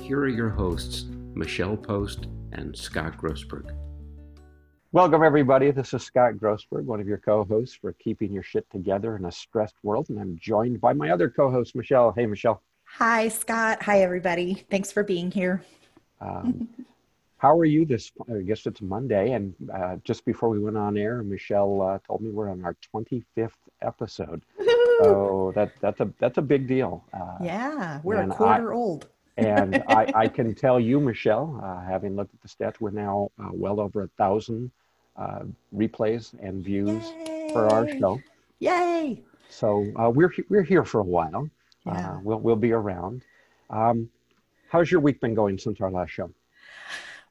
here are your hosts, Michelle Post and Scott Grossberg. Welcome, everybody. This is Scott Grossberg, one of your co hosts for Keeping Your Shit Together in a Stressed World. And I'm joined by my other co host, Michelle. Hey, Michelle. Hi, Scott. Hi, everybody. Thanks for being here. Um, how are you this? I guess it's Monday. And uh, just before we went on air, Michelle uh, told me we're on our 25th episode. So that, that's, a, that's a big deal. Uh, yeah, we're a quarter I, old and I, I, can tell you, Michelle, uh, having looked at the stats, we're now uh, well over a thousand uh, replays and views Yay. for our show. Yay! So uh, we're we're here for a while. Uh, yeah. we'll we'll be around. Um, how's your week been going since our last show?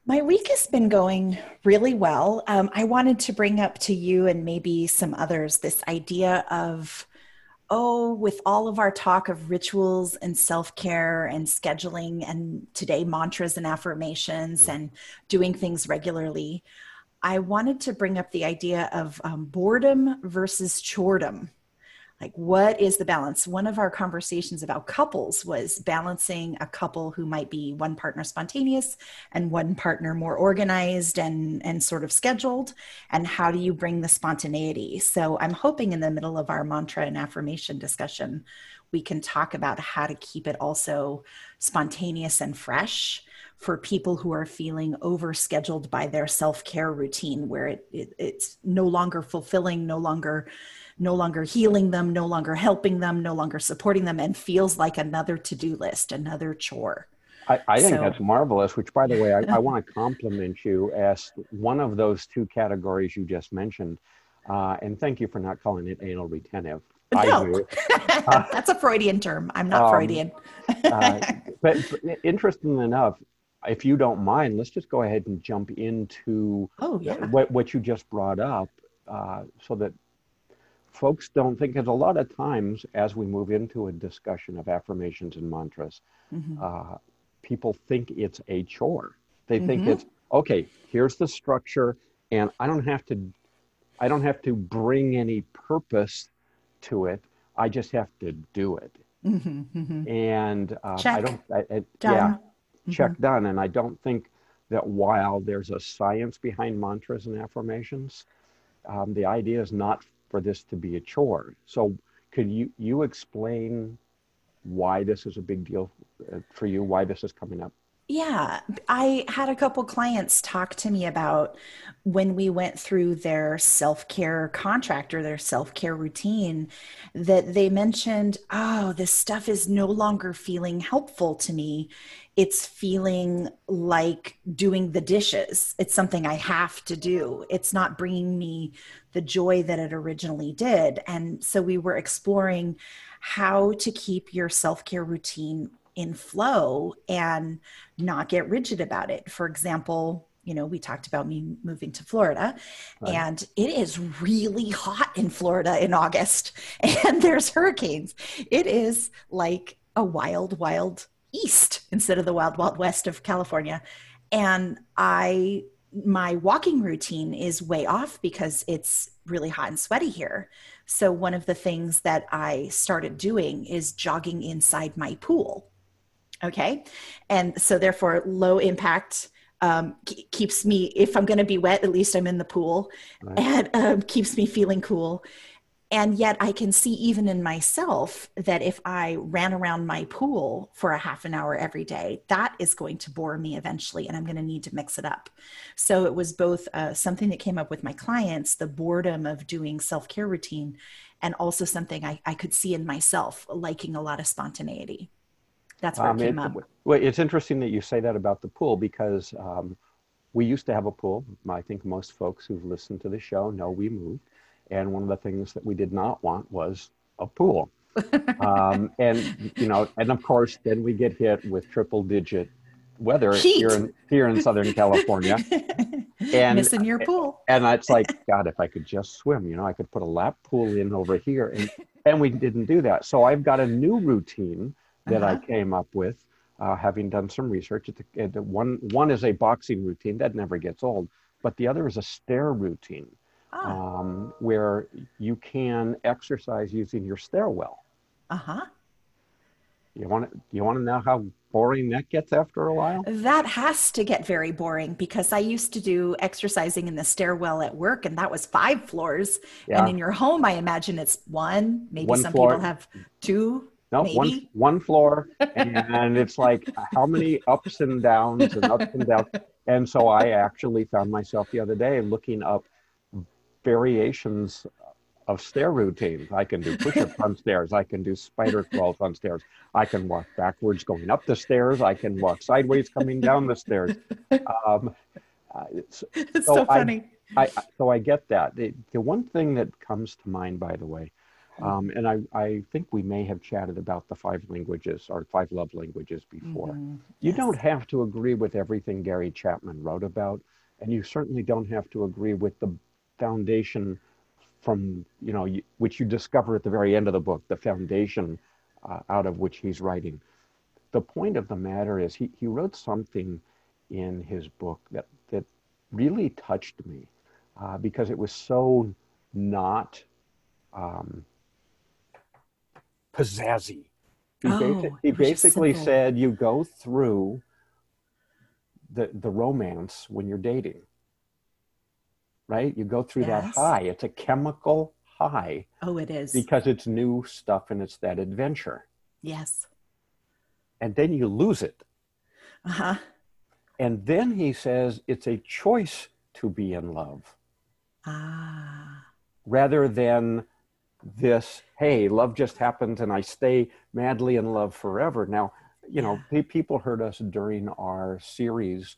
My week has been going really well. Um, I wanted to bring up to you and maybe some others this idea of oh, with all of our talk of rituals and self care and scheduling, and today mantras and affirmations and doing things regularly, I wanted to bring up the idea of um, boredom versus choredom like what is the balance? One of our conversations about couples was balancing a couple who might be one partner spontaneous and one partner more organized and and sort of scheduled and how do you bring the spontaneity? So i'm hoping in the middle of our mantra and affirmation discussion we can talk about how to keep it also spontaneous and fresh for people who are feeling overscheduled by their self-care routine where it, it, it's no longer fulfilling no longer no longer healing them, no longer helping them, no longer supporting them, and feels like another to do list, another chore. I, I think so, that's marvelous, which, by the way, I, I want to compliment you as one of those two categories you just mentioned. Uh, and thank you for not calling it anal retentive. No. Uh, that's a Freudian term. I'm not um, Freudian. uh, but, but interesting enough, if you don't mind, let's just go ahead and jump into oh, yeah. what, what you just brought up uh, so that folks don't think because a lot of times as we move into a discussion of affirmations and mantras mm-hmm. uh, people think it's a chore they mm-hmm. think it's okay here's the structure and i don't have to i don't have to bring any purpose to it i just have to do it mm-hmm. mm-hmm. and uh, i don't I, I, yeah check mm-hmm. done and i don't think that while there's a science behind mantras and affirmations um, the idea is not for this to be a chore. So could you, you explain why this is a big deal uh, for you, why this is coming up? Yeah, I had a couple clients talk to me about when we went through their self care contract or their self care routine that they mentioned, oh, this stuff is no longer feeling helpful to me. It's feeling like doing the dishes. It's something I have to do. It's not bringing me the joy that it originally did. And so we were exploring how to keep your self care routine in flow and not get rigid about it. For example, you know, we talked about me moving to Florida, right. and it is really hot in Florida in August, and there's hurricanes. It is like a wild, wild east instead of the wild, wild west of California. And I, my walking routine is way off because it's really hot and sweaty here. So, one of the things that I started doing is jogging inside my pool Okay. And so, therefore, low impact um, keeps me, if I'm going to be wet, at least I'm in the pool right. and um, keeps me feeling cool. And yet, I can see even in myself that if I ran around my pool for a half an hour every day, that is going to bore me eventually, and I'm going to need to mix it up. So, it was both uh, something that came up with my clients the boredom of doing self care routine, and also something I, I could see in myself liking a lot of spontaneity that's where um, it came it, up. Well, it's interesting that you say that about the pool because um, we used to have a pool. I think most folks who've listened to the show know we moved. And one of the things that we did not want was a pool. um, and, you know, and of course, then we get hit with triple digit weather Heat. here in here in Southern California. And Missing your pool. and it's like, God, if I could just swim, you know, I could put a lap pool in over here. And and we didn't do that. So I've got a new routine that I Uh-huh. came up with, uh, having done some research. It's a, it, one one is a boxing routine that never gets old, but the other is a stair routine Ah, um, where you can exercise using your stairwell. uh-huh. You want to you want to know how boring that gets after a while? That has to get very boring because I used to do exercising in the stairwell at work, and that was five floors. Yeah. And in your home, I imagine it's one. Maybe One some floor. people have two. No, one Maybe. one floor, and it's like how many ups and downs and ups and downs. And so I actually found myself the other day looking up variations of stair routines. I can do push-ups on stairs. I can do spider crawls on stairs. I can walk backwards going up the stairs. I can walk sideways coming down the stairs. Um, uh, it's- So so funny. I, I- so I get that. The, the one thing that comes to mind, by the way, um, and I, I think we may have chatted about the five languages or five love languages before. Mhm. You Yes. don't have to agree with everything Gary Chapman wrote about, and you certainly don't have to agree with the foundation from, you know, you, which you discover at the very end of the book, the foundation uh, out of which he's writing. The point of the matter is he, he wrote something in his book that, that really touched me uh, because it was so not um, pizzazzy. He, Oh, basi- he basically said you go through the, the romance when you're dating, right? You go through that high. It's a chemical high Oh, it is. because it's new stuff and it's that adventure. yes. And then you lose it. Uh huh. And then he says it's a choice to be in love Ah. rather than this, hey, love just happens and I stay madly in love forever. Now, you know, pe- people heard us during our series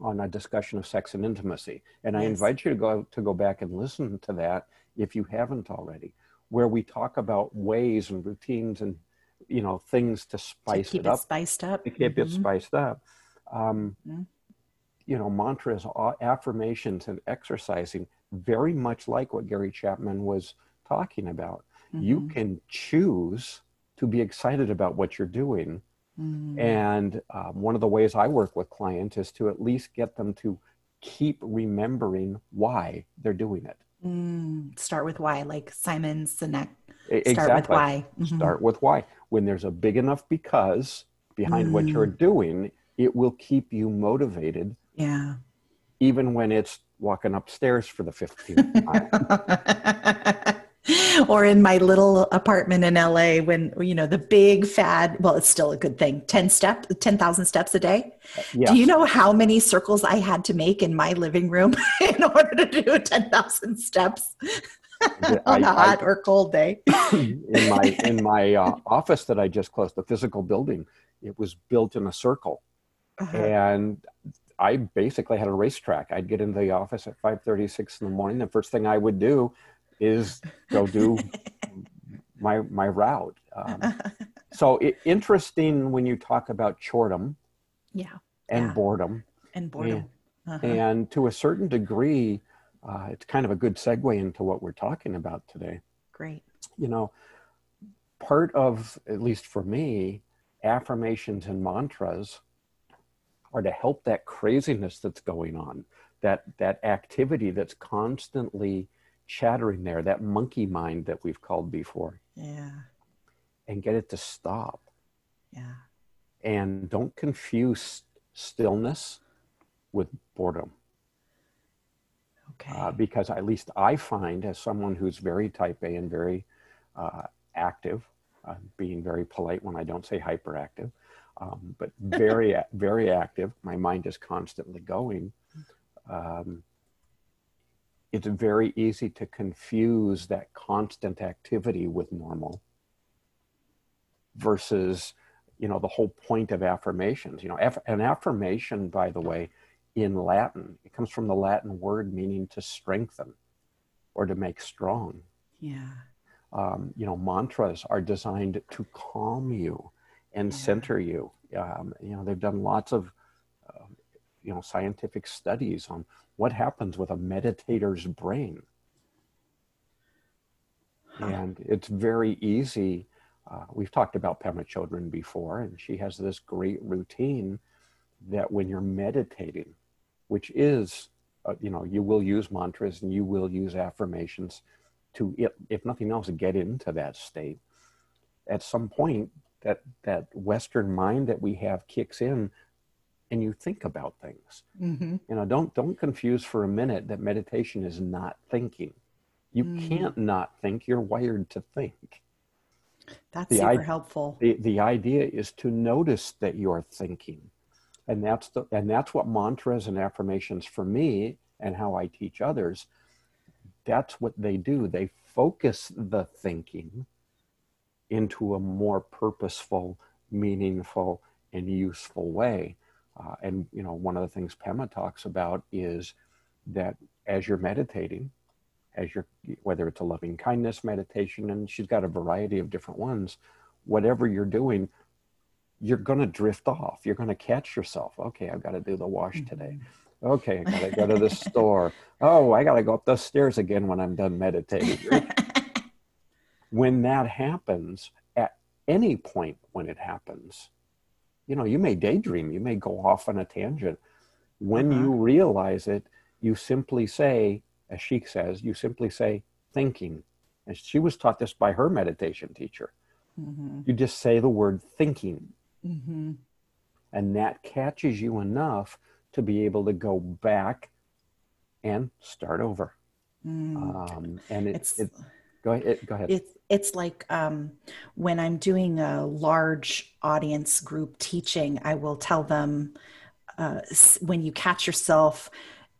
on a discussion of sex and intimacy. And I invite you to go to go back and listen to that if you haven't already, where we talk about ways and routines and you know things to To spice keep it it up spiced up. to keep it Mhm. spiced up. Um, Mhm. You know, mantras, affirmations, and exercising, very much like what Gary Chapman was talking about. You Mhm. can choose to be excited about what you're doing. Mm. And uh, one of the ways I work with clients is to at least get them to keep remembering why they're doing it. Mm. Start with why, like Simon Sinek. Start with why. Mhm. Start with why. When there's a big enough because behind what you're Mm. doing, it will keep you motivated Yeah. even when it's walking upstairs for the 15th time. or in my little apartment in LA when you know the big fad well it's still a good thing 10 step 10,000 steps a day Yes. do you know how many circles I had to make in my living room in order to do 10,000 steps on a I- hot or cold day in my in my uh, office that I just closed, the physical building, it was built in a circle, Uh-huh. and I basically had a racetrack. I'd get into the office at five thirty, six in the morning. The first thing I would do is go do my my route. Um, so it, interesting when you talk about choredom yeah and Yeah. boredom, and boredom Uh-huh. and to a certain degree, uh, it's kind of a good segue into what we're talking about today. great you know, part of, at least for me, affirmations and mantras are to help that craziness that's going on, that that activity that's constantly chattering there, that monkey mind that we've called before, yeah and get it to stop. yeah And don't confuse stillness with boredom. okay uh, because at least I find, as someone who's very type A and very uh, active, uh, being very polite when I don't say hyperactive, um, but very, very active, my mind is constantly going. Um, it's very easy to confuse that constant activity with normal versus you know the whole point of affirmations you know aff- an affirmation by the way in Latin. It comes from the Latin word meaning to strengthen or to make strong. yeah Um, you know, mantras are designed to calm you and yeah. center you. Um, you know, they've done lots of, you know, scientific studies on what happens with a meditator's brain. And it's very easy. Uh, we've talked about Pema Chodron before, and she has this great routine that when you're meditating, which is, uh, you know, you will use mantras and you will use affirmations to, if nothing else, get into that state. At some point, that that Western mind that we have kicks in, and you think about things. Mm-hmm. You know, don't don't confuse for a minute that meditation is not thinking. You mm. can't not think. You're wired to think. That's the super I- helpful. The the idea is to notice that you're thinking, and that's the and that's what mantras and affirmations for me and how I teach others. That's what they do. They focus the thinking into a more purposeful, meaningful, and useful way. Uh, and you know, one of the things Pema talks about is that as you're meditating, as you're whether it's a loving kindness meditation, and she's got a variety of different ones, whatever you're doing, you're going to drift off. You're going to catch yourself. Okay, I've got to do the wash today. Mm-hmm. Okay, I got to go to the store. Oh, I got to go up the stairs again when I'm done meditating. when that happens, at any point when it happens, you know, you may daydream, you may go off on a tangent. When uh-huh. you realize it, you simply say, as she says, you simply say, thinking. And she was taught this by her meditation teacher. Mm-hmm. You just say the word thinking. Mm-hmm. And that catches you enough to be able to go back and start over. Mm. Um, and it, it, Go ahead. Go ahead. It's it's like um, when I'm doing a large audience group teaching, I will tell them uh, when you catch yourself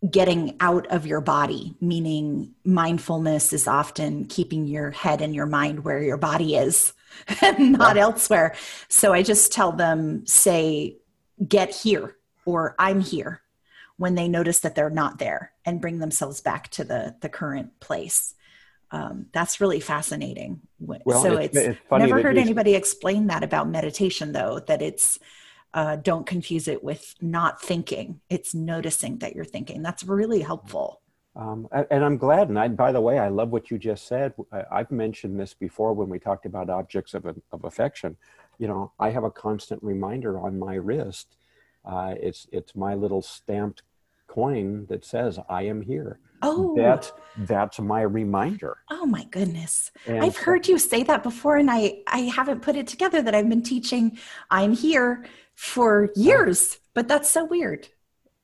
getting out of your body, meaning mindfulness is often keeping your head and your mind where your body is and not yeah. elsewhere. So I just tell them, say, get here or I'm here when they notice that they're not there and bring themselves back to the, the current place um, that's really fascinating. Well, so it's, it's, it's never heard anybody explain that about meditation, though, that it's uh, don't confuse it with not thinking. It's noticing that you're thinking. That's really helpful. Um, and I'm glad. And I, by the way, I love what you just said. I've mentioned this before when we talked about objects of, of affection. You know, I have a constant reminder on my wrist. Uh, it's it's my little stamped coin that says "I am here." Oh, that's that's my reminder. Oh my goodness! And I've heard you say that before, and I I haven't put it together that I've been teaching I'm here for years, but that's so weird.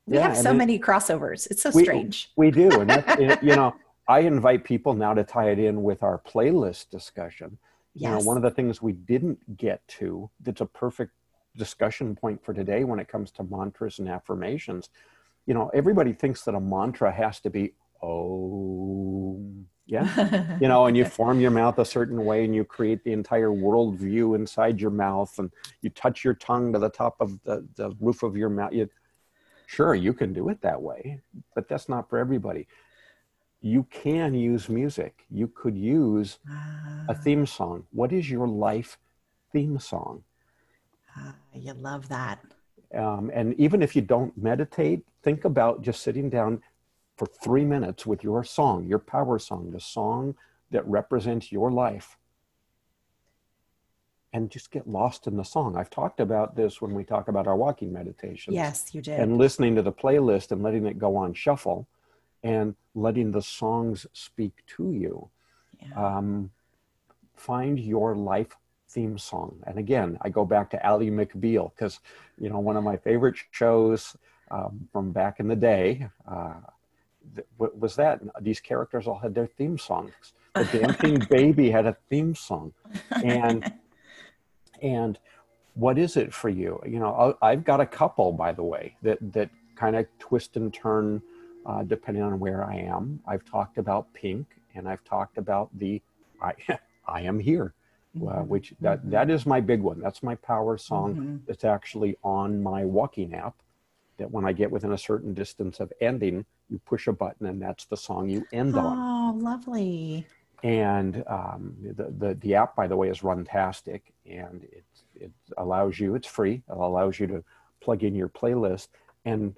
We yeah, have so it, many crossovers. It's so we, strange. We do, and it, you know, I invite people now to tie it in with our playlist discussion. Yes. You know, one of the things we didn't get to that's a perfect discussion point for today when it comes to mantras and affirmations. You know, everybody thinks that a mantra has to be oh yeah. You know and you form your mouth a certain way and you create the entire world view inside your mouth and you touch your tongue to the top of the, the roof of your mouth you, sure you can do it that way but that's not for everybody. You can use music. You could use a ah. theme song. What is your life theme song? Uh, you love that. Um, and even if you don't meditate think about just sitting down for three minutes with your song, your power song, the song that represents your life, and just get lost in the song. I've talked about this when we talk about our walking meditations. Yes, you did. And listening to the playlist and letting it go on shuffle and letting the songs speak to you. Yeah. Um, find your life theme song. And again, I go back to Ally McBeal because, you know, one of my favorite shows um, from back in the day. Uh, what was that? These characters all had their theme songs. The Dancing Baby had a theme song, and and what is it for you? You know, I've got a couple, by the way, that that kind of twist and turn uh, depending on where I am. I've talked about Pink, and I've talked about the I I am here, uh, mm-hmm. which that mm-hmm. that is my big one. That's my power song. Mm-hmm. It's actually on my walking app that when I get within a certain distance of ending, you push a button and that's the song you end oh, on. Oh, lovely. and um, the, the, the app, by the way, is Runtastic, and it, it allows you, it's free, it allows you to plug in your playlist and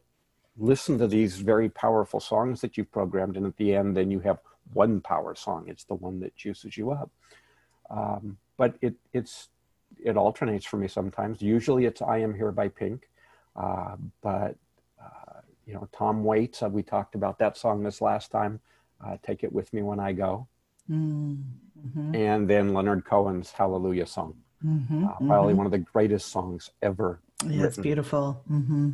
listen to these very powerful songs that you've programmed. And at the end, then you have one power song. It's the one that juices you up. Um, but it, it's, it alternates for me sometimes. Usually it's I Am Here by Pink. Uh, but, uh, you know, Tom Waits, uh, we talked about that song this last time. Uh, Take It With Me When I Go. Mm-hmm. And then Leonard Cohen's Hallelujah song. Mm-hmm, uh, probably mm-hmm. one of the greatest songs ever. Yeah, it's beautiful. Mm-hmm.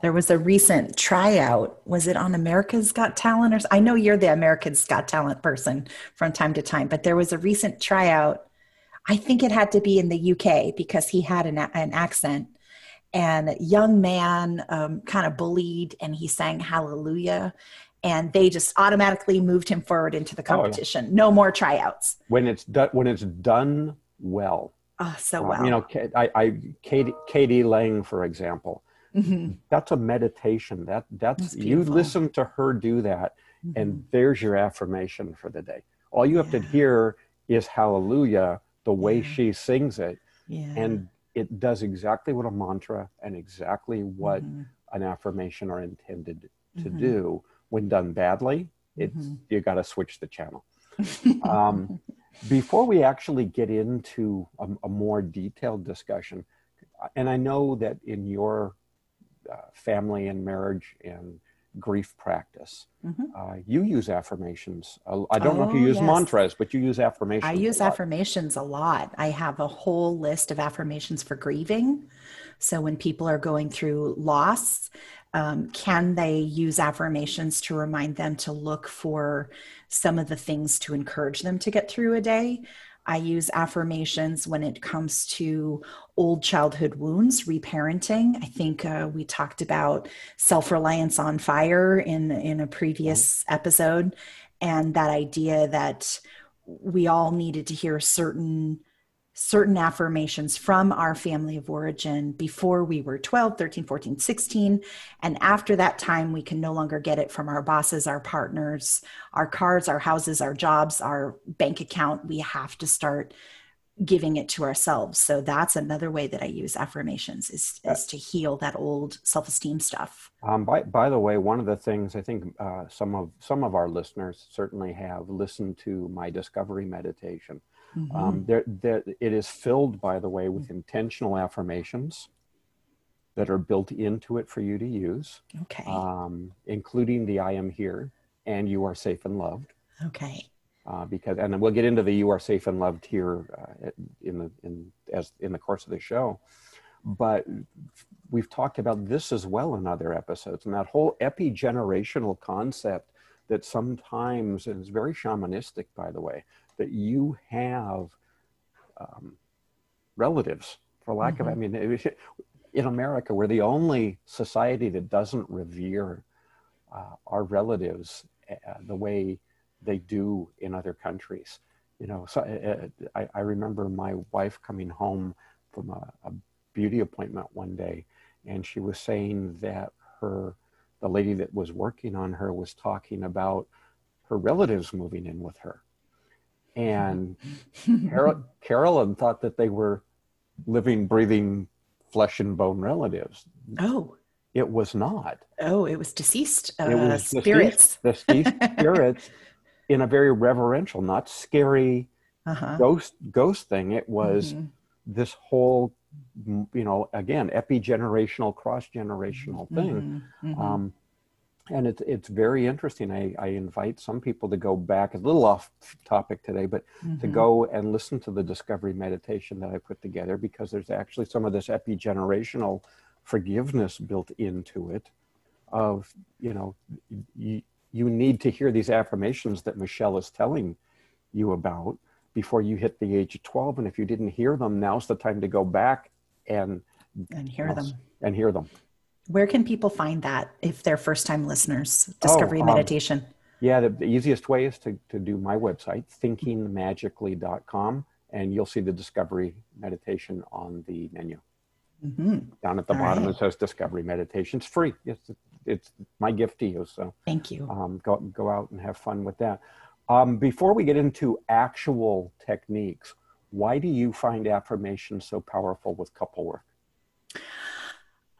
There was a recent tryout. Was it on America's Got Talent? Or I know you're the America's Got Talent person from time to time, but there was a recent tryout. I think it had to be in the UK because he had an, an accent. And young man, um, kind of bullied, and he sang Hallelujah and they just automatically moved him forward into the competition. Oh. No more tryouts. When it's done, when it's done well. Oh, so well. you know, I, I, Katie, k.d. lang, for example. Mm-hmm. That's a meditation. That that's, that's you listen to her do that, mm-hmm. and there's your affirmation for the day. All you have yeah. to hear is Hallelujah, the way yeah. she sings it, yeah. and it does exactly what a mantra and exactly what mm-hmm. an affirmation are intended to mm-hmm. do when done badly, it's mm-hmm. you got to switch the channel. um, before we actually get into a, a, more detailed discussion, and I know that in your uh, family and marriage and grief practice, mm-hmm. uh, you use affirmations. I don't oh, know if you oh, use yes. mantras, but you use affirmations. I use affirmations a lot. I have a whole list of affirmations for grieving. So when people are going through loss, um, can they use affirmations to remind them to look for some of the things to encourage them to get through a day? I use affirmations when it comes to old childhood wounds, reparenting. I think uh, we talked about self reliance on fire in, in a previous episode, and that idea that we all needed to hear certain certain affirmations from our family of origin before we were 12, 13, 14, 16. And after that time, we can no longer get it from our bosses, our partners, our cars, our houses, our jobs, our bank account. We have to start giving it to ourselves. So that's another way that I use affirmations is, is to heal that old self-esteem stuff. Um, by, by the way, one of the things I think uh, some of some of our listeners certainly have listened to my discovery meditation Mm-hmm. Um, there, there, it is filled, by the way, with intentional affirmations that are built into it for you to use. Okay. Um, including the I am here and you are safe and loved. Okay. Uh, because, and then we'll get into the you are safe and loved here uh, in the in as in the course of the show, but we've talked about this as well in other episodes, and that whole epigenerational concept that sometimes is very shamanistic, by the way, that you have um, relatives, for lack mm-hmm. of, I mm-hmm. mean, in America, we're the only society that doesn't revere uh, our relatives uh, the way they do in other countries. You know, so uh, I, I, remember my wife coming home from a, a beauty appointment one day, and she was saying that her, the lady that was working on her, was talking about her relatives moving in with her and Carol, Carolyn thought that they were living, breathing, flesh and bone relatives. Oh, it was not. Oh, it was deceased uh, it was spirits. Deceased, deceased spirits in a very reverential, not scary uh-huh. ghost ghost thing. It was mm-hmm. this whole, you know, again, epigenerational, cross generational thing. Mm-hmm. Mm-hmm. Um, and it's it's very interesting. I, I invite some people to go back. a little off topic today, but mm-hmm. to go and listen to the discovery meditation that I put together because there's actually some of this epigenerational forgiveness built into it. Of you know, you, you need to hear these affirmations that Michelle is telling you about before you hit the age of 12 and if you didn't hear them now's the time to go back and and hear them and hear them where can people find that if they're first time listeners? Discovery oh, um, Meditation. Yeah, the, the, easiest way is to, to do my website, thinkingmagically.com, and you'll see the Discovery Meditation on the menu. Mm-hmm. Down at the All bottom, right. it says Discovery Meditation. It's free. It's, it's my gift to you. So thank you. Um, go, go out and have fun with that. Um, before we get into actual techniques, why do you find affirmation so powerful with couple work?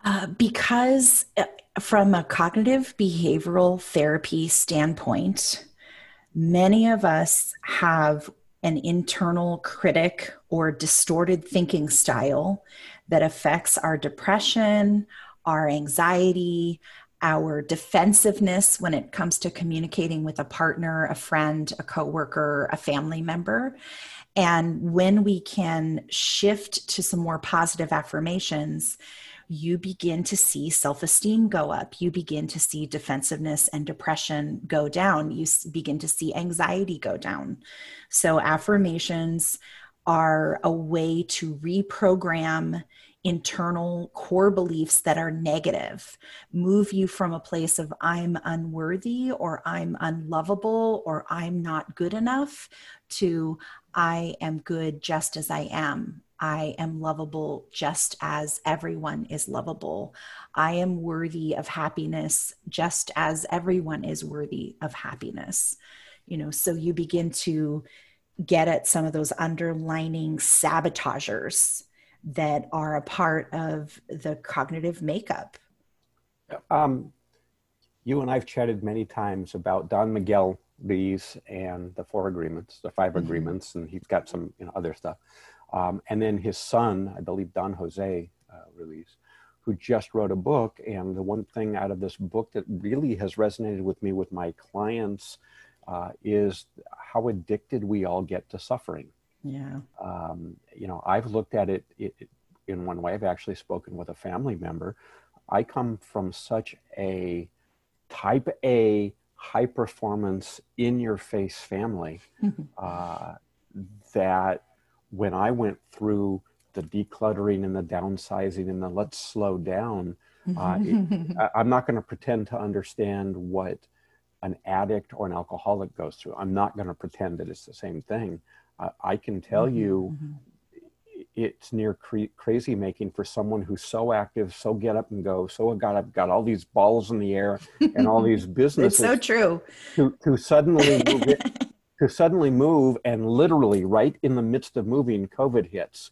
Uh, because, uh, from a cognitive behavioral therapy standpoint, many of us have an internal critic or distorted thinking style that affects our depression, our anxiety, our defensiveness when it comes to communicating with a partner, a friend, a coworker, a family member. And when we can shift to some more positive affirmations, you begin to see self esteem go up. You begin to see defensiveness and depression go down. You begin to see anxiety go down. So, affirmations are a way to reprogram internal core beliefs that are negative, move you from a place of I'm unworthy or I'm unlovable or I'm not good enough to I am good just as I am. I am lovable just as everyone is lovable. I am worthy of happiness just as everyone is worthy of happiness. You know, so you begin to get at some of those underlining sabotagers that are a part of the cognitive makeup? Um, you and I've chatted many times about Don Miguel Ruiz and the four agreements, the 5 mm-hmm. agreements, and he's got some you know, other stuff. Um, and then his son, I believe Don Jose uh, Ruiz, who just wrote a book. And the one thing out of this book that really has resonated with me with my clients uh, is how addicted we all get to suffering. Yeah. Um, you know, I've looked at it, it, in one way. I've actually spoken with a family member. I come from such a type A, high performance, in your face family uh, that when I went through the decluttering and the downsizing and the let's slow down, uh, it, I'm not going to pretend to understand what an addict or an alcoholic goes through. I'm not going to pretend that it's the same thing. I can tell mm-hmm, you mm-hmm. it's near cre- crazy making for someone who's so active, so get up and go, so got up, got all these balls in the air and all these businesses. it's so true. To, to suddenly move it, to suddenly move and literally right in the midst of moving, COVID hits,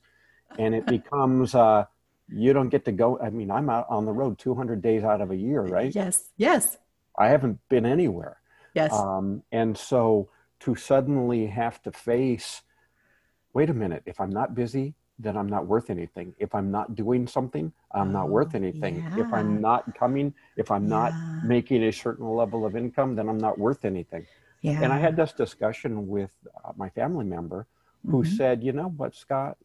and it becomes. Uh, you don't get to go. I mean, I'm out on the road 200 days out of a year, right? Yes. Yes. I haven't been anywhere. Yes. Um, and so to suddenly have to face wait a minute if i'm not busy then i'm not worth anything if i'm not doing something i'm oh, not worth anything yeah. if i'm not coming if i'm yeah. not making a certain level of income then i'm not worth anything yeah. and i had this discussion with uh, my family member who mm-hmm. said you know what scott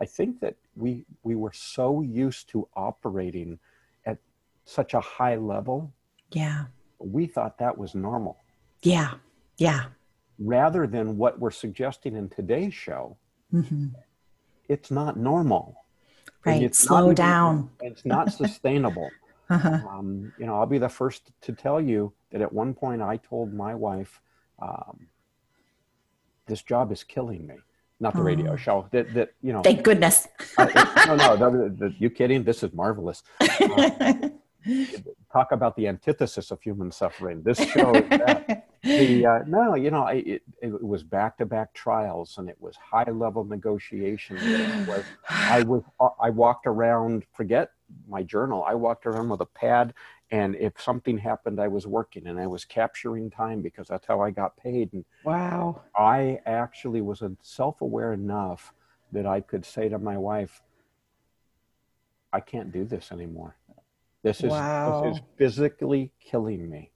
i think that we we were so used to operating at such a high level yeah we thought that was normal yeah yeah rather than what we're suggesting in today's show, mm-hmm. it's not normal. Right. Slow down. It's not sustainable. uh-huh. um, you know, I'll be the first to tell you that at one point I told my wife, um, this job is killing me. Not the oh. radio show. That that you know. Thank goodness. I, no, no. The, the, you kidding? This is marvelous. Uh, talk about the antithesis of human suffering. This show the uh, no, you know, I, it, it was back to back trials and it was high level negotiations. Was, I was I walked around. Forget my journal. I walked around with a pad, and if something happened, I was working and I was capturing time because that's how I got paid. And wow, I actually was self aware enough that I could say to my wife, "I can't do this anymore." This is, wow. this is physically killing me.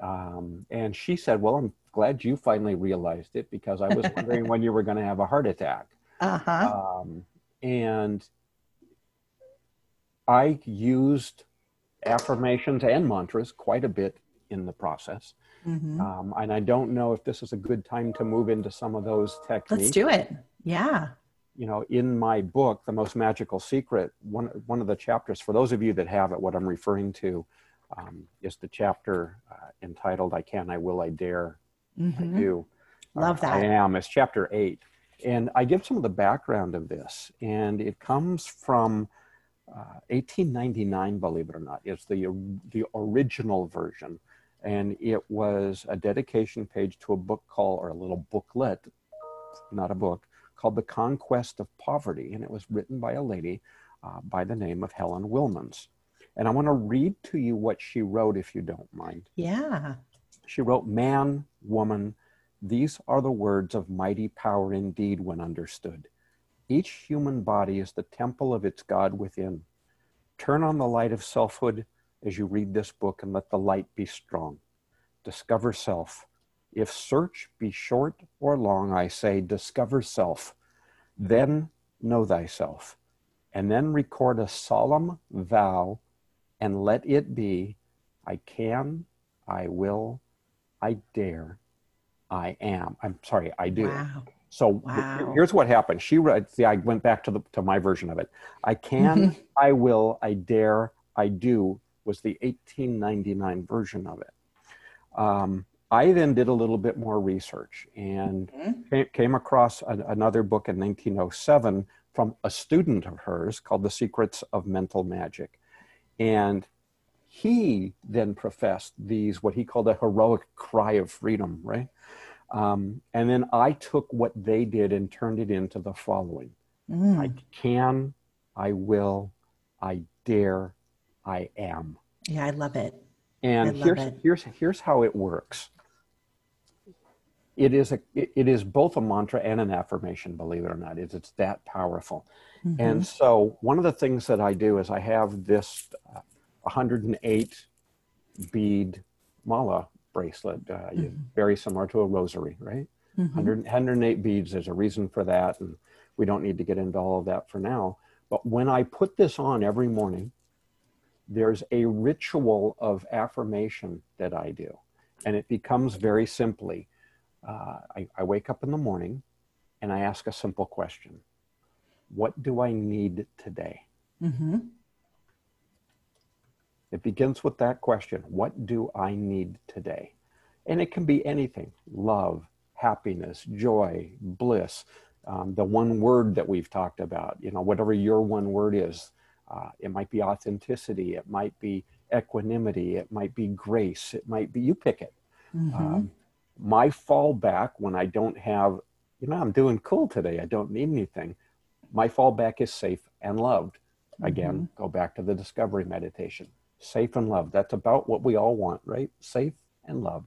Um, and she said, Well, I'm glad you finally realized it because I was wondering when you were going to have a heart attack. Uh-huh. Um, and I used affirmations and mantras quite a bit in the process. Mm-hmm. Um, and I don't know if this is a good time to move into some of those techniques. Let's do it. Yeah you know, in my book, The Most Magical Secret, one, one of the chapters, for those of you that have it, what I'm referring to um, is the chapter uh, entitled I Can, I Will, I Dare, mm-hmm. I Do. Love uh, that. I am. It's chapter eight. And I give some of the background of this, and it comes from uh, 1899, believe it or not. is the, the original version. And it was a dedication page to a book called, or a little booklet, not a book, called The Conquest of Poverty. And it was written by a lady uh, by the name of Helen Wilmans. And I want to read to you what she wrote, if you don't mind. Yeah. She wrote, Man, woman, these are the words of mighty power indeed when understood. Each human body is the temple of its God within. Turn on the light of selfhood as you read this book and let the light be strong. Discover self. If search be short or long, I say, discover self. Then know thyself. And then record a solemn vow and let it be I can, I will, I dare, I am. I'm sorry, I do. Wow. So Wow. here's what happened. She read, see, I went back to the to my version of it. I can, I will, I dare, I do was the 1899 version of it. Um, I then did a little bit more research and Mhm. came, came across an, another book in 1907 from a student of hers called The Secrets of Mental Magic. And he then professed these, what he called a heroic cry of freedom, right? Um, and then I took what they did and turned it into the following Mm. I can, I will, I dare, I am. Yeah, I love it. And love here's it. here's here's how it works. It is a it it is both a mantra and an affirmation, believe it or not. It's it's that powerful. And so one of the things that I do is I have this uh, 108 bead mala bracelet, uh, you- very similar to a rosary, right? Mhm. 100, 108 beads. There's a reason for that, and we don't need to get into all of that for now. But when I put this on every morning, there's a ritual of affirmation that I do, and it becomes very simply. Uh, I, I wake up in the morning, and I ask a simple question: What do I need today? Mhm. It begins with that question What do I need today? And it can be anything love, happiness, joy, bliss, um, the one word that we've talked about, you know, whatever your one word is. Uh, it might be authenticity, it might be equanimity, it might be grace, it might be you pick it. Mhm. Um, my fallback when I don't have, you know, I'm doing cool today, I don't need anything. My fallback is safe and loved. Again, go back to the discovery meditation. Safe and loved. That's about what we all want, right? Safe and loved.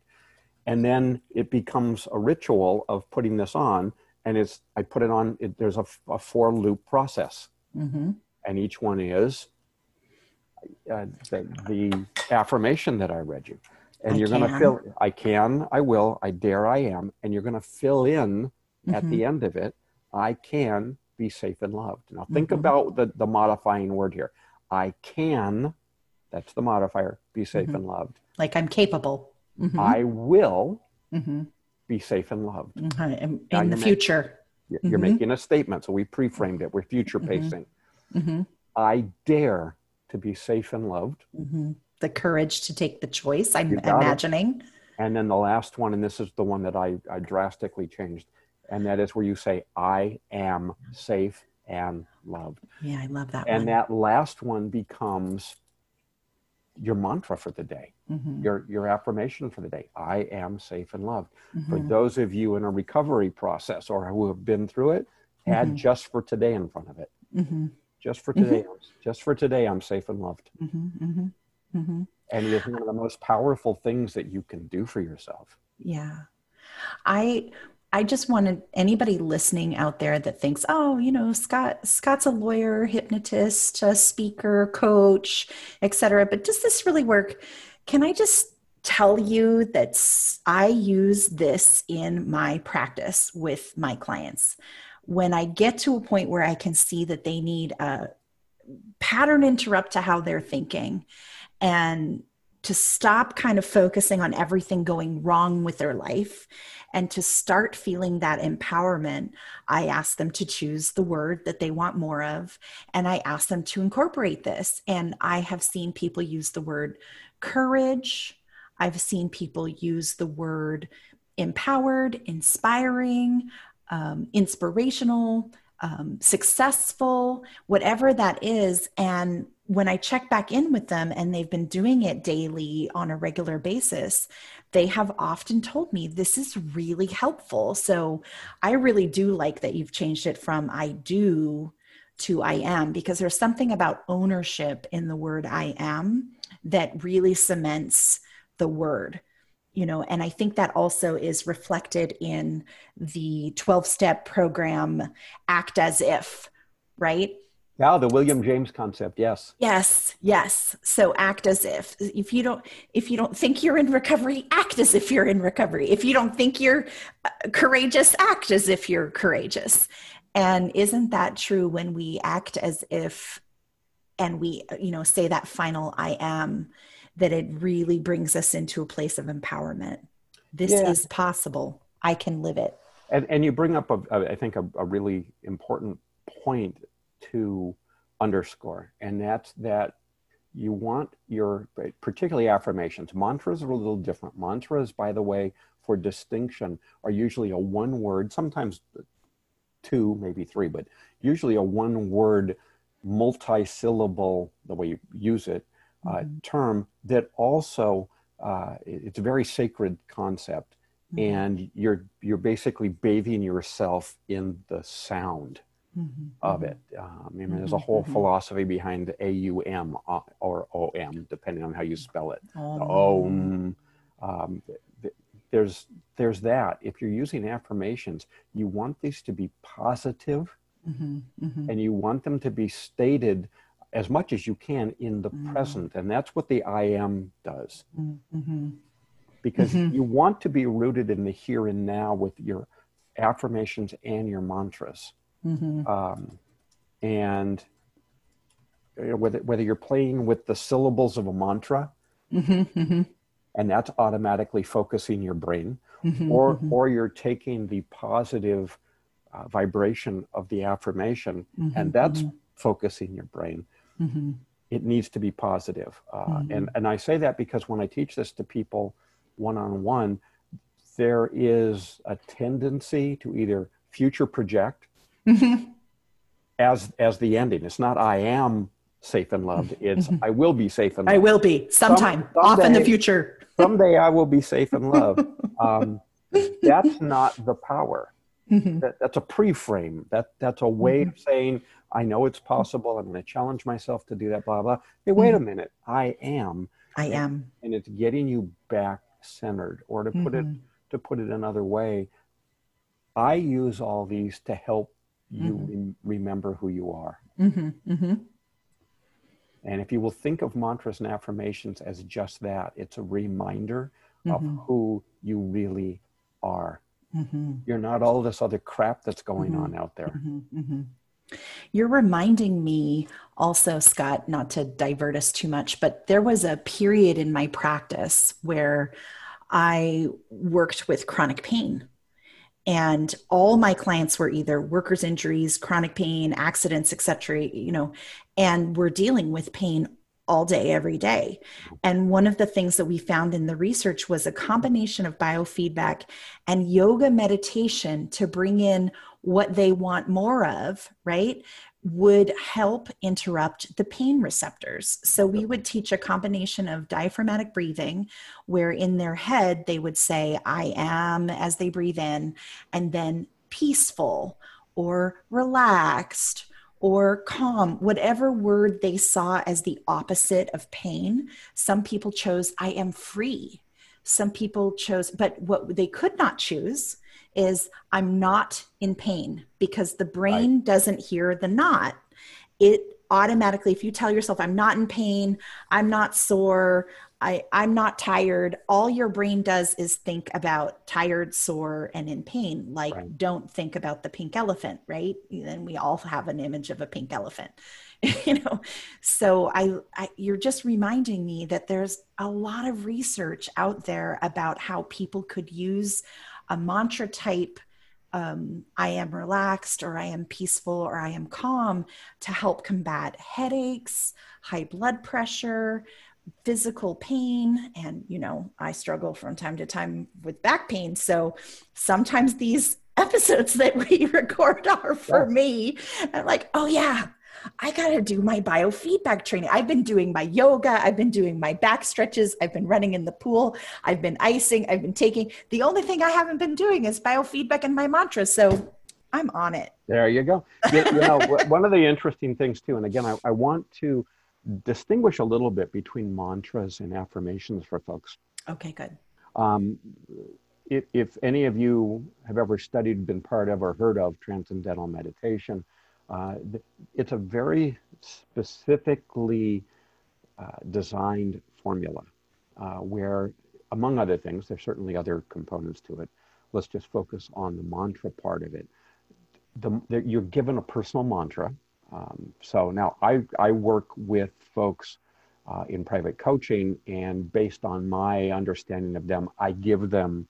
And then it becomes a ritual of putting this on, and it's I put it on. It, there's a, a four loop process, Mhm. and each one is uh, the, the affirmation that I read you. And I you're going to fill. I can. I will. I dare. I am. And you're going to fill in at Mhm. the end of it. I can be safe and loved. Now think Mhm. about the the modifying word here. I can. That's the modifier. Be safe Mhm. and loved. Like I'm capable. Mhm. I will Mhm. be safe and loved. Mhm. In, Now the future. You're you're Mhm. making a statement, so we pre-framed it. We're future Mhm. pacing. I dare to be safe and loved. The courage to take the choice. I'm got it. imagining. And then the last one, and this is the one that I, I drastically changed, and that is where you say, I am safe and loved. Yeah, I love that And one. that last one becomes your mantra for the day, Mhm. your, your affirmation for the day. I am safe and loved. For Mhm. those of you in a recovery process or who have been through it, add Mhm. just for today in front of it. Mhm. Just for Mhm. today, just for today, I'm safe and loved. Mhm. Mhm. Mhm. And it is one of the most powerful things that you can do for yourself. Yeah. I I just wanted anybody listening out there that thinks, oh, you know, Scott Scott's a lawyer, hypnotist, a speaker, coach, etc. But does this really work? Can I just tell you that I use this in my practice with my clients? When I get to a point where I can see that they need a pattern interrupt to how they're thinking and to stop kind of focusing on everything going wrong with their life and to start feeling that empowerment, I ask them to choose the word that they want more of. And I ask them to incorporate this. And I have seen people use the word courage. I've seen people use the word empowered, inspiring, um, inspirational, um, successful, whatever that is. And when I check back in with them and they've been doing it daily on a regular basis, they have often told me this is really helpful. So I really do like that you've changed it from I do to I am because there's something about ownership in the word I am that really cements the word you know and i think that also is reflected in the 12 step program act as if right yeah the william james concept yes. Yes yes. So act as if if you don't if you don't think you're in recovery act as if you're in recovery. If you don't think you're uh, courageous act as if you're courageous. And isn't that true when we act as if and we you know say that final i am that it really brings us into a place of empowerment? This yeah. is possible. I can live it. And, and you bring up a, a, I think a, a really important point to underscore. And that's that you want your particularly affirmations. Mantras are a little different. Mantras by the way for distinction are usually a one word sometimes two maybe three but usually a one word multi-syllable the way you use it uh, mm-hmm. term that also uh, it's a very sacred concept. Mm-hmm. and you're you're basically bathing yourself in the sound mm-hmm. of mm-hmm. it um, I mean, there's a mm-hmm. whole mm-hmm. philosophy behind AUM uh, or OM depending on how you spell it oh. Um, there's there's that if you're using affirmations you want these to be positive, and you want them to be stated as much as you can in the present. And that's what the I am does. Mm-hmm. Because mm-hmm. you want to be rooted in the here and now with your affirmations and your mantras. Mm-hmm. Um, and whether, whether you're playing with the syllables of a mantra, mm-hmm. Mm-hmm. and that's automatically focusing your brain, mm-hmm. or, or you're taking the positive uh, vibration of the affirmation, and that's focusing your brain mm-hmm. it needs to be positive. Uh, mm-hmm. and, and I say that because when I teach this to people one on one, there is a tendency to either future project mm-hmm. as as the ending. It's not I am safe and loved. It's mm-hmm. I will be safe and loved. I will be sometime Some, off in the future. someday I will be safe and loved. Um, that's not the power. Mm-hmm. That, that's a pre-frame. That that's a way mm-hmm. of saying I know it's possible. I'm going to challenge myself to do that. Blah blah. Hey, wait mm-hmm. a minute. I am. I am. And, and, it's getting you back centered. Or to put it to put it another way, I use all these to help you re- remember who you are. And if you will think of mantras and affirmations as just that, it's a reminder of who you really are. Mm-hmm. You're not all this other crap that's going mm-hmm. on out there. Mm-hmm. mm-hmm. You're reminding me also, Scott, not to divert us too much, but there was a period in my practice where I worked with chronic pain. And all my clients were either workers' injuries, chronic pain, accidents, etc. You know, and we're dealing with pain all day, every day. And one of the things that we found in the research was a combination of biofeedback and yoga meditation to bring in what they want more of, right? Would help interrupt the pain receptors. So we would teach a combination of diaphragmatic breathing, where in their head they would say, I am, as they breathe in, and then peaceful or relaxed or calm, whatever word they saw as the opposite of pain. Some people chose, I am free. Some people chose, but what they could not choose is, I'm not in pain because the brain right. doesn't hear the not. It automatically, if you tell yourself, I'm not in pain, I'm not sore, I, I'm not tired. All your brain does is think about tired, sore, and in pain. Like, right. don't think about the pink elephant, right? Then we all have an image of a pink elephant, you know. So I, I, you're just reminding me that there's a lot of research out there about how people could use a mantra type. Um, I am relaxed, or I am peaceful, or I am calm to help combat headaches, high blood pressure, physical pain and you know i struggle from time to time with back pain so sometimes these episodes that we record are for yeah. me i'm like oh yeah I got to do my biofeedback training. I've been doing my yoga. I've been doing my back stretches. I've been running in the pool. I've been icing. I've been taking. The only thing I haven't been doing is biofeedback and my mantra. So I'm on it. There you go. You, you know, one of the interesting things too, and again, I, I want to distinguish a little bit between mantras and affirmations for folks. Okay, good. Um, if, if, any of you have ever studied, been part of, or heard of transcendental meditation, uh, it's a very specifically uh, designed formula uh, where, among other things, there's certainly other components to it. Let's just focus on the mantra part of it. The, the, you're given a personal mantra. Um, so now I, I work with folks uh, in private coaching, and based on my understanding of them, I give them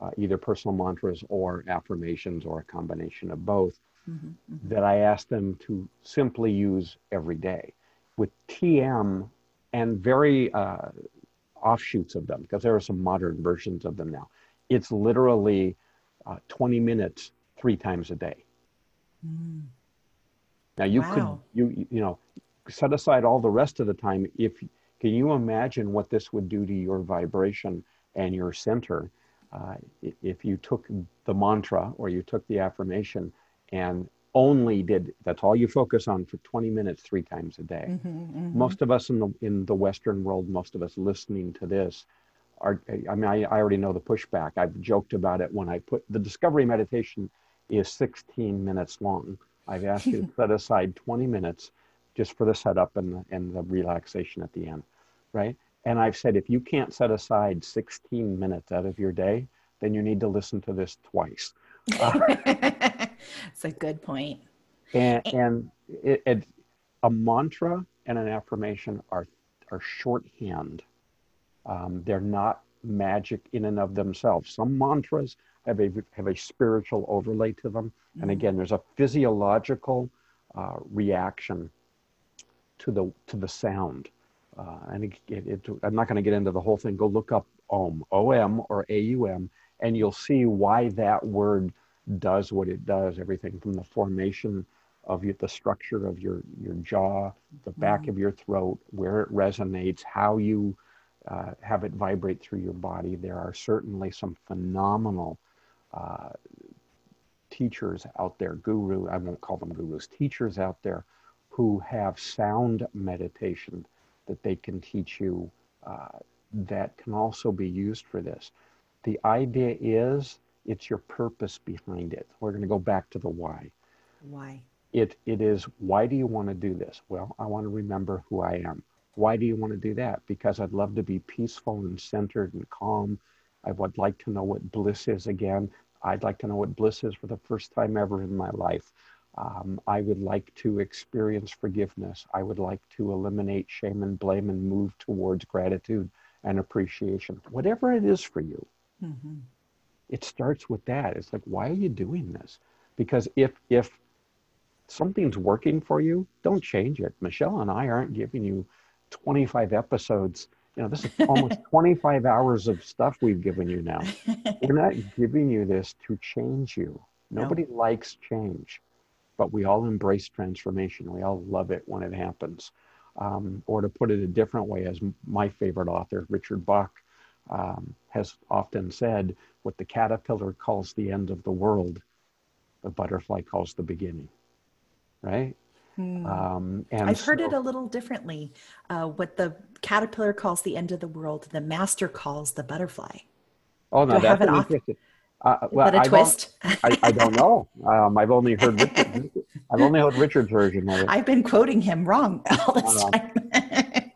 uh, either personal mantras or affirmations or a combination of both mm-hmm, mm-hmm. that I ask them to simply use every day. With TM and very uh, offshoots of them, because there are some modern versions of them now, it's literally uh, 20 minutes three times a day. Mm. Now you wow. could you you know set aside all the rest of the time if can you imagine what this would do to your vibration and your center uh, if you took the mantra or you took the affirmation and only did that's all you focus on for 20 minutes three times a day mm-hmm, mm-hmm. most of us in the in the western world most of us listening to this are i mean I, I already know the pushback i've joked about it when i put the discovery meditation is 16 minutes long i've asked you to set aside 20 minutes just for the setup and the, and the relaxation at the end right and I've said, if you can't set aside 16 minutes out of your day, then you need to listen to this twice. Uh, it's a good point. And, and it, it, a mantra and an affirmation are, are shorthand. Um, they're not magic in and of themselves. Some mantras have a, have a spiritual overlay to them. Mm-hmm. And again, there's a physiological uh, reaction to the, to the sound. Uh, and it, it, it, I'm not going to get into the whole thing. Go look up OM, OM or AUM, and you'll see why that word does what it does. Everything from the formation of your, the structure of your, your jaw, the back mm-hmm. of your throat, where it resonates, how you uh, have it vibrate through your body. There are certainly some phenomenal uh, teachers out there, guru, I won't call them gurus, teachers out there who have sound meditation that they can teach you uh, that can also be used for this. The idea is it's your purpose behind it. We're going to go back to the why. Why? It, it is why do you want to do this? Well, I want to remember who I am. Why do you want to do that? Because I'd love to be peaceful and centered and calm. I would like to know what bliss is again. I'd like to know what bliss is for the first time ever in my life. Um, I would like to experience forgiveness. I would like to eliminate shame and blame and move towards gratitude and appreciation. Whatever it is for you, mm-hmm. It starts with that. It's like, why are you doing this? Because if if something's working for you, don't change it. Michelle and I aren't giving you 25 episodes. You know, this is almost 25 hours of stuff we've given you now. We're not giving you this to change you. Nobody no. likes change but we all embrace transformation. We all love it when it happens. Um, or to put it a different way, as my favorite author, Richard Bach, um, has often said, what the caterpillar calls the end of the world, the butterfly calls the beginning. Right? Hmm. Um, and I've so, heard it a little differently. Uh, what the caterpillar calls the end of the world, the master calls the butterfly. Oh no, Do that's an interesting. Uh, well, a I twist? Don't, I, I, don't know. Um, I've only heard Richard, I've only heard Richard's version of it. I've been quoting him wrong all this time.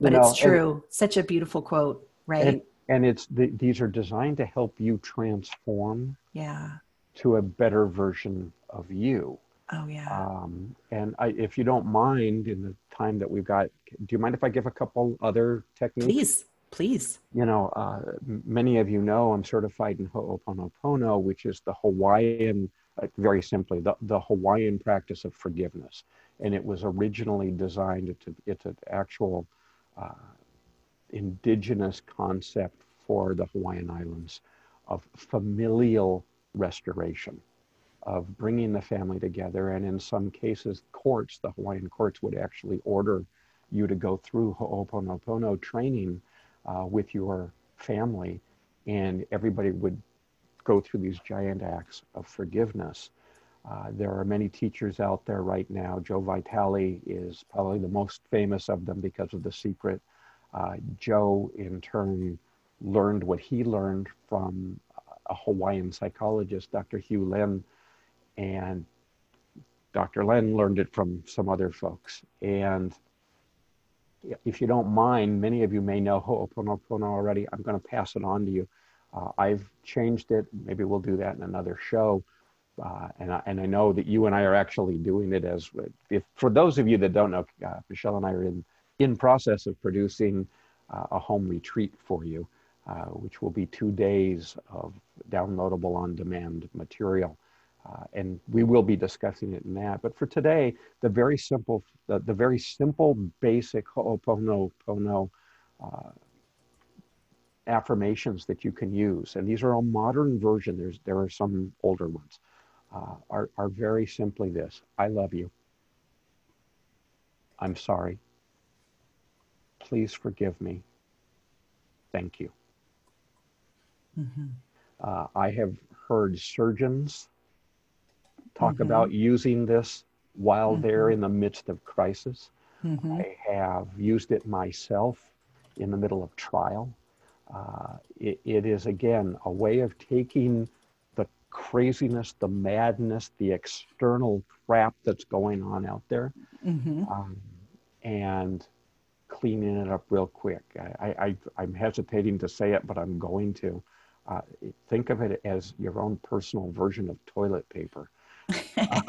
but know, it's true. Such a beautiful quote, right? And, and it's the, these are designed to help you transform. Yeah. To a better version of you. Oh yeah. Um, and I, if you don't mind, in the time that we've got, do you mind if I give a couple other techniques? Please. Please. You know, uh, many of you know I'm certified in Ho'oponopono, which is the Hawaiian, uh, very simply, the, the Hawaiian practice of forgiveness. And it was originally designed, it's, a, it's an actual uh, indigenous concept for the Hawaiian Islands of familial restoration. of bringing the family together. And in some cases, courts, the Hawaiian courts would actually order you to go through Ho'oponopono training uh, with your family, and everybody would go through these giant acts of forgiveness. Uh, there are many teachers out there right now. Joe Vitale is probably the most famous of them because of The Secret. Uh, Joe, in turn, learned what he learned from a Hawaiian psychologist, Dr. Hew Len, and Dr. Len learned it from some other folks. And if you don't mind, many of you may know Ho'oponopono already. I'm going to pass it on to you. Uh, I've changed it. Maybe we'll do that in another show. Uh, and, I, and I know that you and I are actually doing it as, if, for those of you that don't know, uh, Michelle and I are in, in process of producing uh, a home retreat for you, uh, which will be two days of downloadable on-demand material. Uh, and we will be discussing it in that. But for today, the very simple, the, the very simple, basic Ho'oponopono uh, affirmations that you can use, and these are a modern version. There's there are some older ones. Uh, are are very simply this: I love you. I'm sorry. Please forgive me. Thank you. Mm-hmm. Uh, I have heard surgeons talk mm-hmm. about using this while mm-hmm. they're in the midst of crisis. Mm-hmm. I have used it myself in the middle of trial. Uh, it, it is, again, a way of taking the craziness, the madness, the external crap that's going on out there mm-hmm. um, and cleaning it up real quick. I, I, I'm hesitating to say it, but I'm going to. Uh, think of it as your own personal version of toilet paper uh,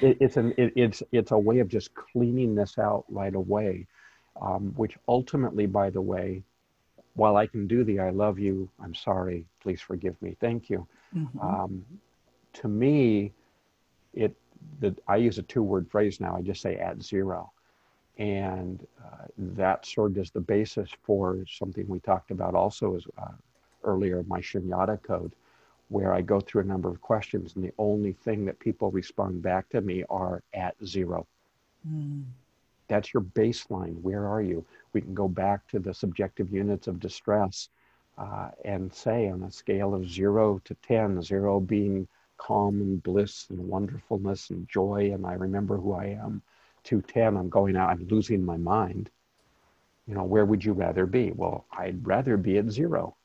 it, it's an it, it's it's a way of just cleaning this out right away, um, which ultimately, by the way, while I can do the "I love you," I'm sorry, please forgive me, thank you. Mm-hmm. Um, to me, it the I use a two-word phrase now. I just say at zero, and uh, that served as the basis for something we talked about also as uh, earlier, my Shunyata code where I go through a number of questions, and the only thing that people respond back to me are at zero. Mm. That's your baseline. Where are you? We can go back to the subjective units of distress uh, and say on a scale of zero to 10, zero being calm and bliss and wonderfulness and joy, and I remember who I am, to 10, I'm going out, I'm losing my mind. You know, where would you rather be? Well, I'd rather be at zero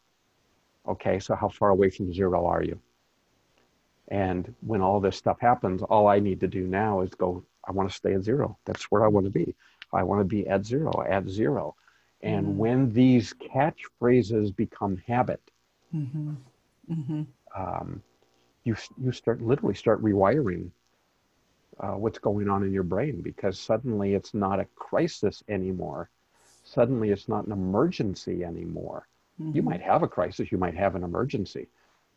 Okay, so how far away from zero are you? And when all this stuff happens, all I need to do now is go, I want to stay at zero. That's where I want to be. I want to be at zero, at zero. And mm-hmm. when these catchphrases become habit, mm-hmm. Mm-hmm. Um, you, you start literally start rewiring uh, what's going on in your brain because suddenly it's not a crisis anymore. Suddenly it's not an emergency anymore. Mm-hmm. You might have a crisis, you might have an emergency,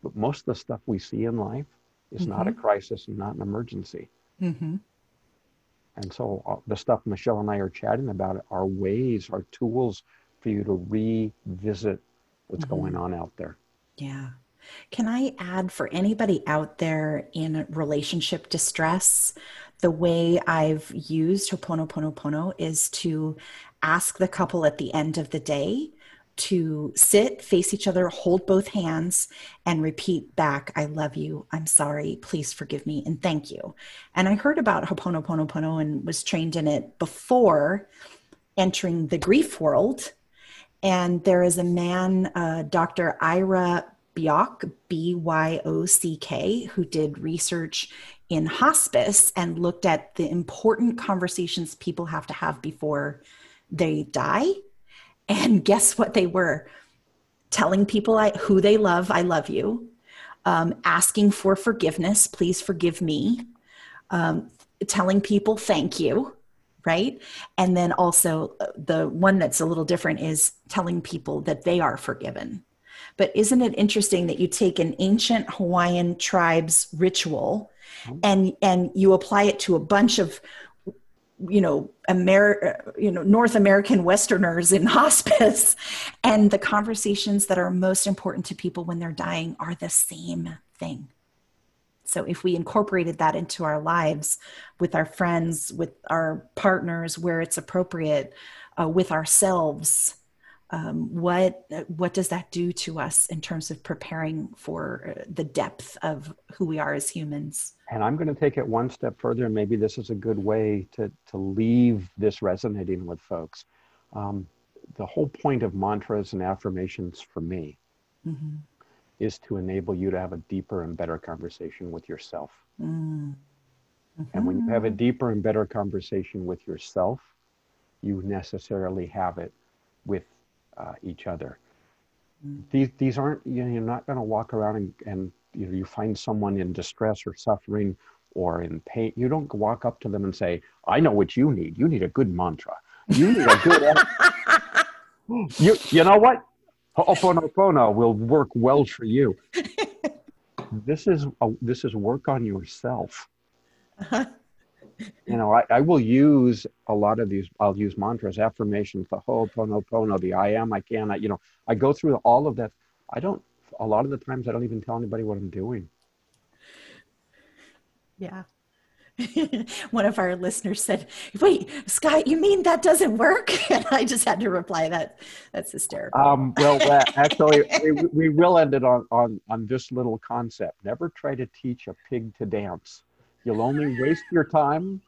but most of the stuff we see in life is mm-hmm. not a mm-hmm. crisis and not an emergency. Mm-hmm. And so uh, the stuff Michelle and I are chatting about are ways, are tools for you to revisit what's mm-hmm. going on out there. Yeah. Can I add for anybody out there in relationship distress, the way I've used Ho'oponopono is to ask the couple at the end of the day to sit, face each other, hold both hands, and repeat back, I love you, I'm sorry, please forgive me, and thank you. And I heard about Ho'oponopono and was trained in it before entering the grief world. And there is a man, uh, Dr. Ira Byock, B Y O C K, who did research in hospice and looked at the important conversations people have to have before they die and guess what they were? Telling people I, who they love, I love you. Um, asking for forgiveness, please forgive me. Um, telling people thank you, right? And then also uh, the one that's a little different is telling people that they are forgiven. But isn't it interesting that you take an ancient Hawaiian tribe's ritual mm-hmm. and and you apply it to a bunch of you know, Amer- you know, North American Westerners in hospice, and the conversations that are most important to people when they're dying are the same thing. So if we incorporated that into our lives with our friends, with our partners, where it's appropriate, uh, with ourselves, um, what what does that do to us in terms of preparing for uh, the depth of who we are as humans? And I'm going to take it one step further, and maybe this is a good way to to leave this resonating with folks. Um, the whole point of mantras and affirmations for me mm-hmm. is to enable you to have a deeper and better conversation with yourself. Mm-hmm. And when you have a mm-hmm. deeper and better conversation with yourself, you necessarily have it with uh, each other. Mm. These, these aren't, you know, you're not going to walk around and, and you know, you find someone in distress or suffering or in pain. You don't walk up to them and say, I know what you need. You need a good mantra. You need a good, you, you know what? Ho'oponopono will work well for you. this is, a, this is work on yourself. Uh-huh you know, I, I will use a lot of these, I'll use mantras, affirmations, the Ho'oponopono, the I am, I can, I, you know, I go through all of that. I don't, a lot of the times I don't even tell anybody what I'm doing. Yeah. One of our listeners said, "Wait, Scott, you mean that doesn't work?" And I just had to reply that that's hysterical. Um, well, actually, we, we will end it on, on on this little concept. Never try to teach a pig to dance. You'll only waste your time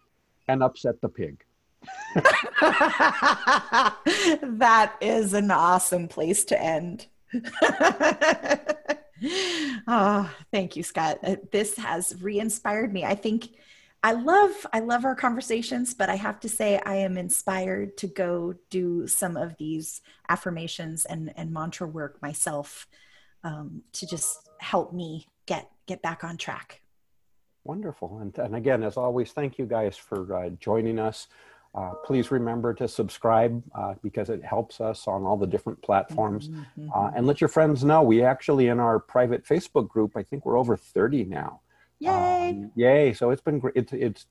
and upset the pig. that is an awesome place to end. oh, thank you, Scott. Uh, this has re-inspired me. I think I love I love our conversations, but I have to say I am inspired to go do some of these affirmations and and mantra work myself um, to just help me get get back on track. Wonderful. And, and again, as always, thank you guys for uh, joining us. Uh, please remember to subscribe uh, because it helps us on all the different platforms. Mm-hmm. Uh, and let your friends know. We actually, in our private Facebook group, I think we're over 30 now. Yay! Um, yay. So it's been great. It's, it's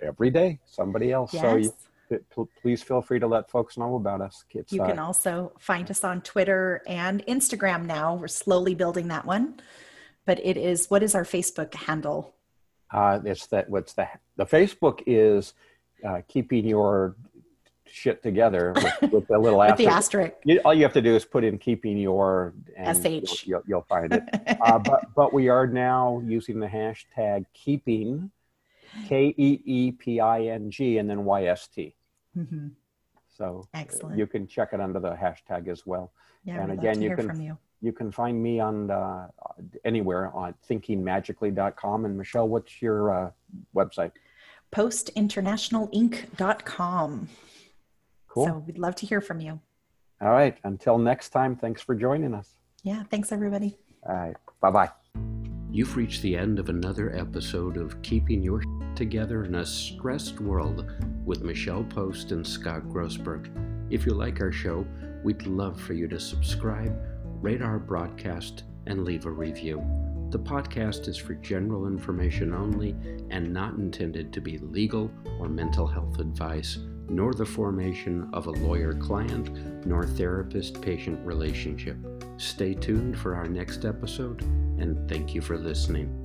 every day, somebody else. Yes. So you, it, please feel free to let folks know about us. It's, you can uh, also find us on Twitter and Instagram now. We're slowly building that one. But it is, what is our Facebook handle? Uh, it's that what's the the Facebook is uh, keeping your shit together with, with a little with asterisk. the asterisk. You, all you have to do is put in keeping your and sh. You'll, you'll, find it. uh, but but we are now using the hashtag keeping K E E P I N G and then Y S T. Mm-hmm. So excellent. You can check it under the hashtag as well. Yeah, and again, you can you you can find me on uh, anywhere on thinkingmagically.com. And Michelle, what's your uh, website? Postinternationalinc.com. Cool. So we'd love to hear from you. All right. Until next time, thanks for joining us. Yeah. Thanks, everybody. All right. Bye bye. You've reached the end of another episode of Keeping Your Together in a Stressed World with Michelle Post and Scott Grossberg. If you like our show, we'd love for you to subscribe our broadcast, and leave a review. The podcast is for general information only and not intended to be legal or mental health advice, nor the formation of a lawyer client nor therapist patient relationship. Stay tuned for our next episode, and thank you for listening.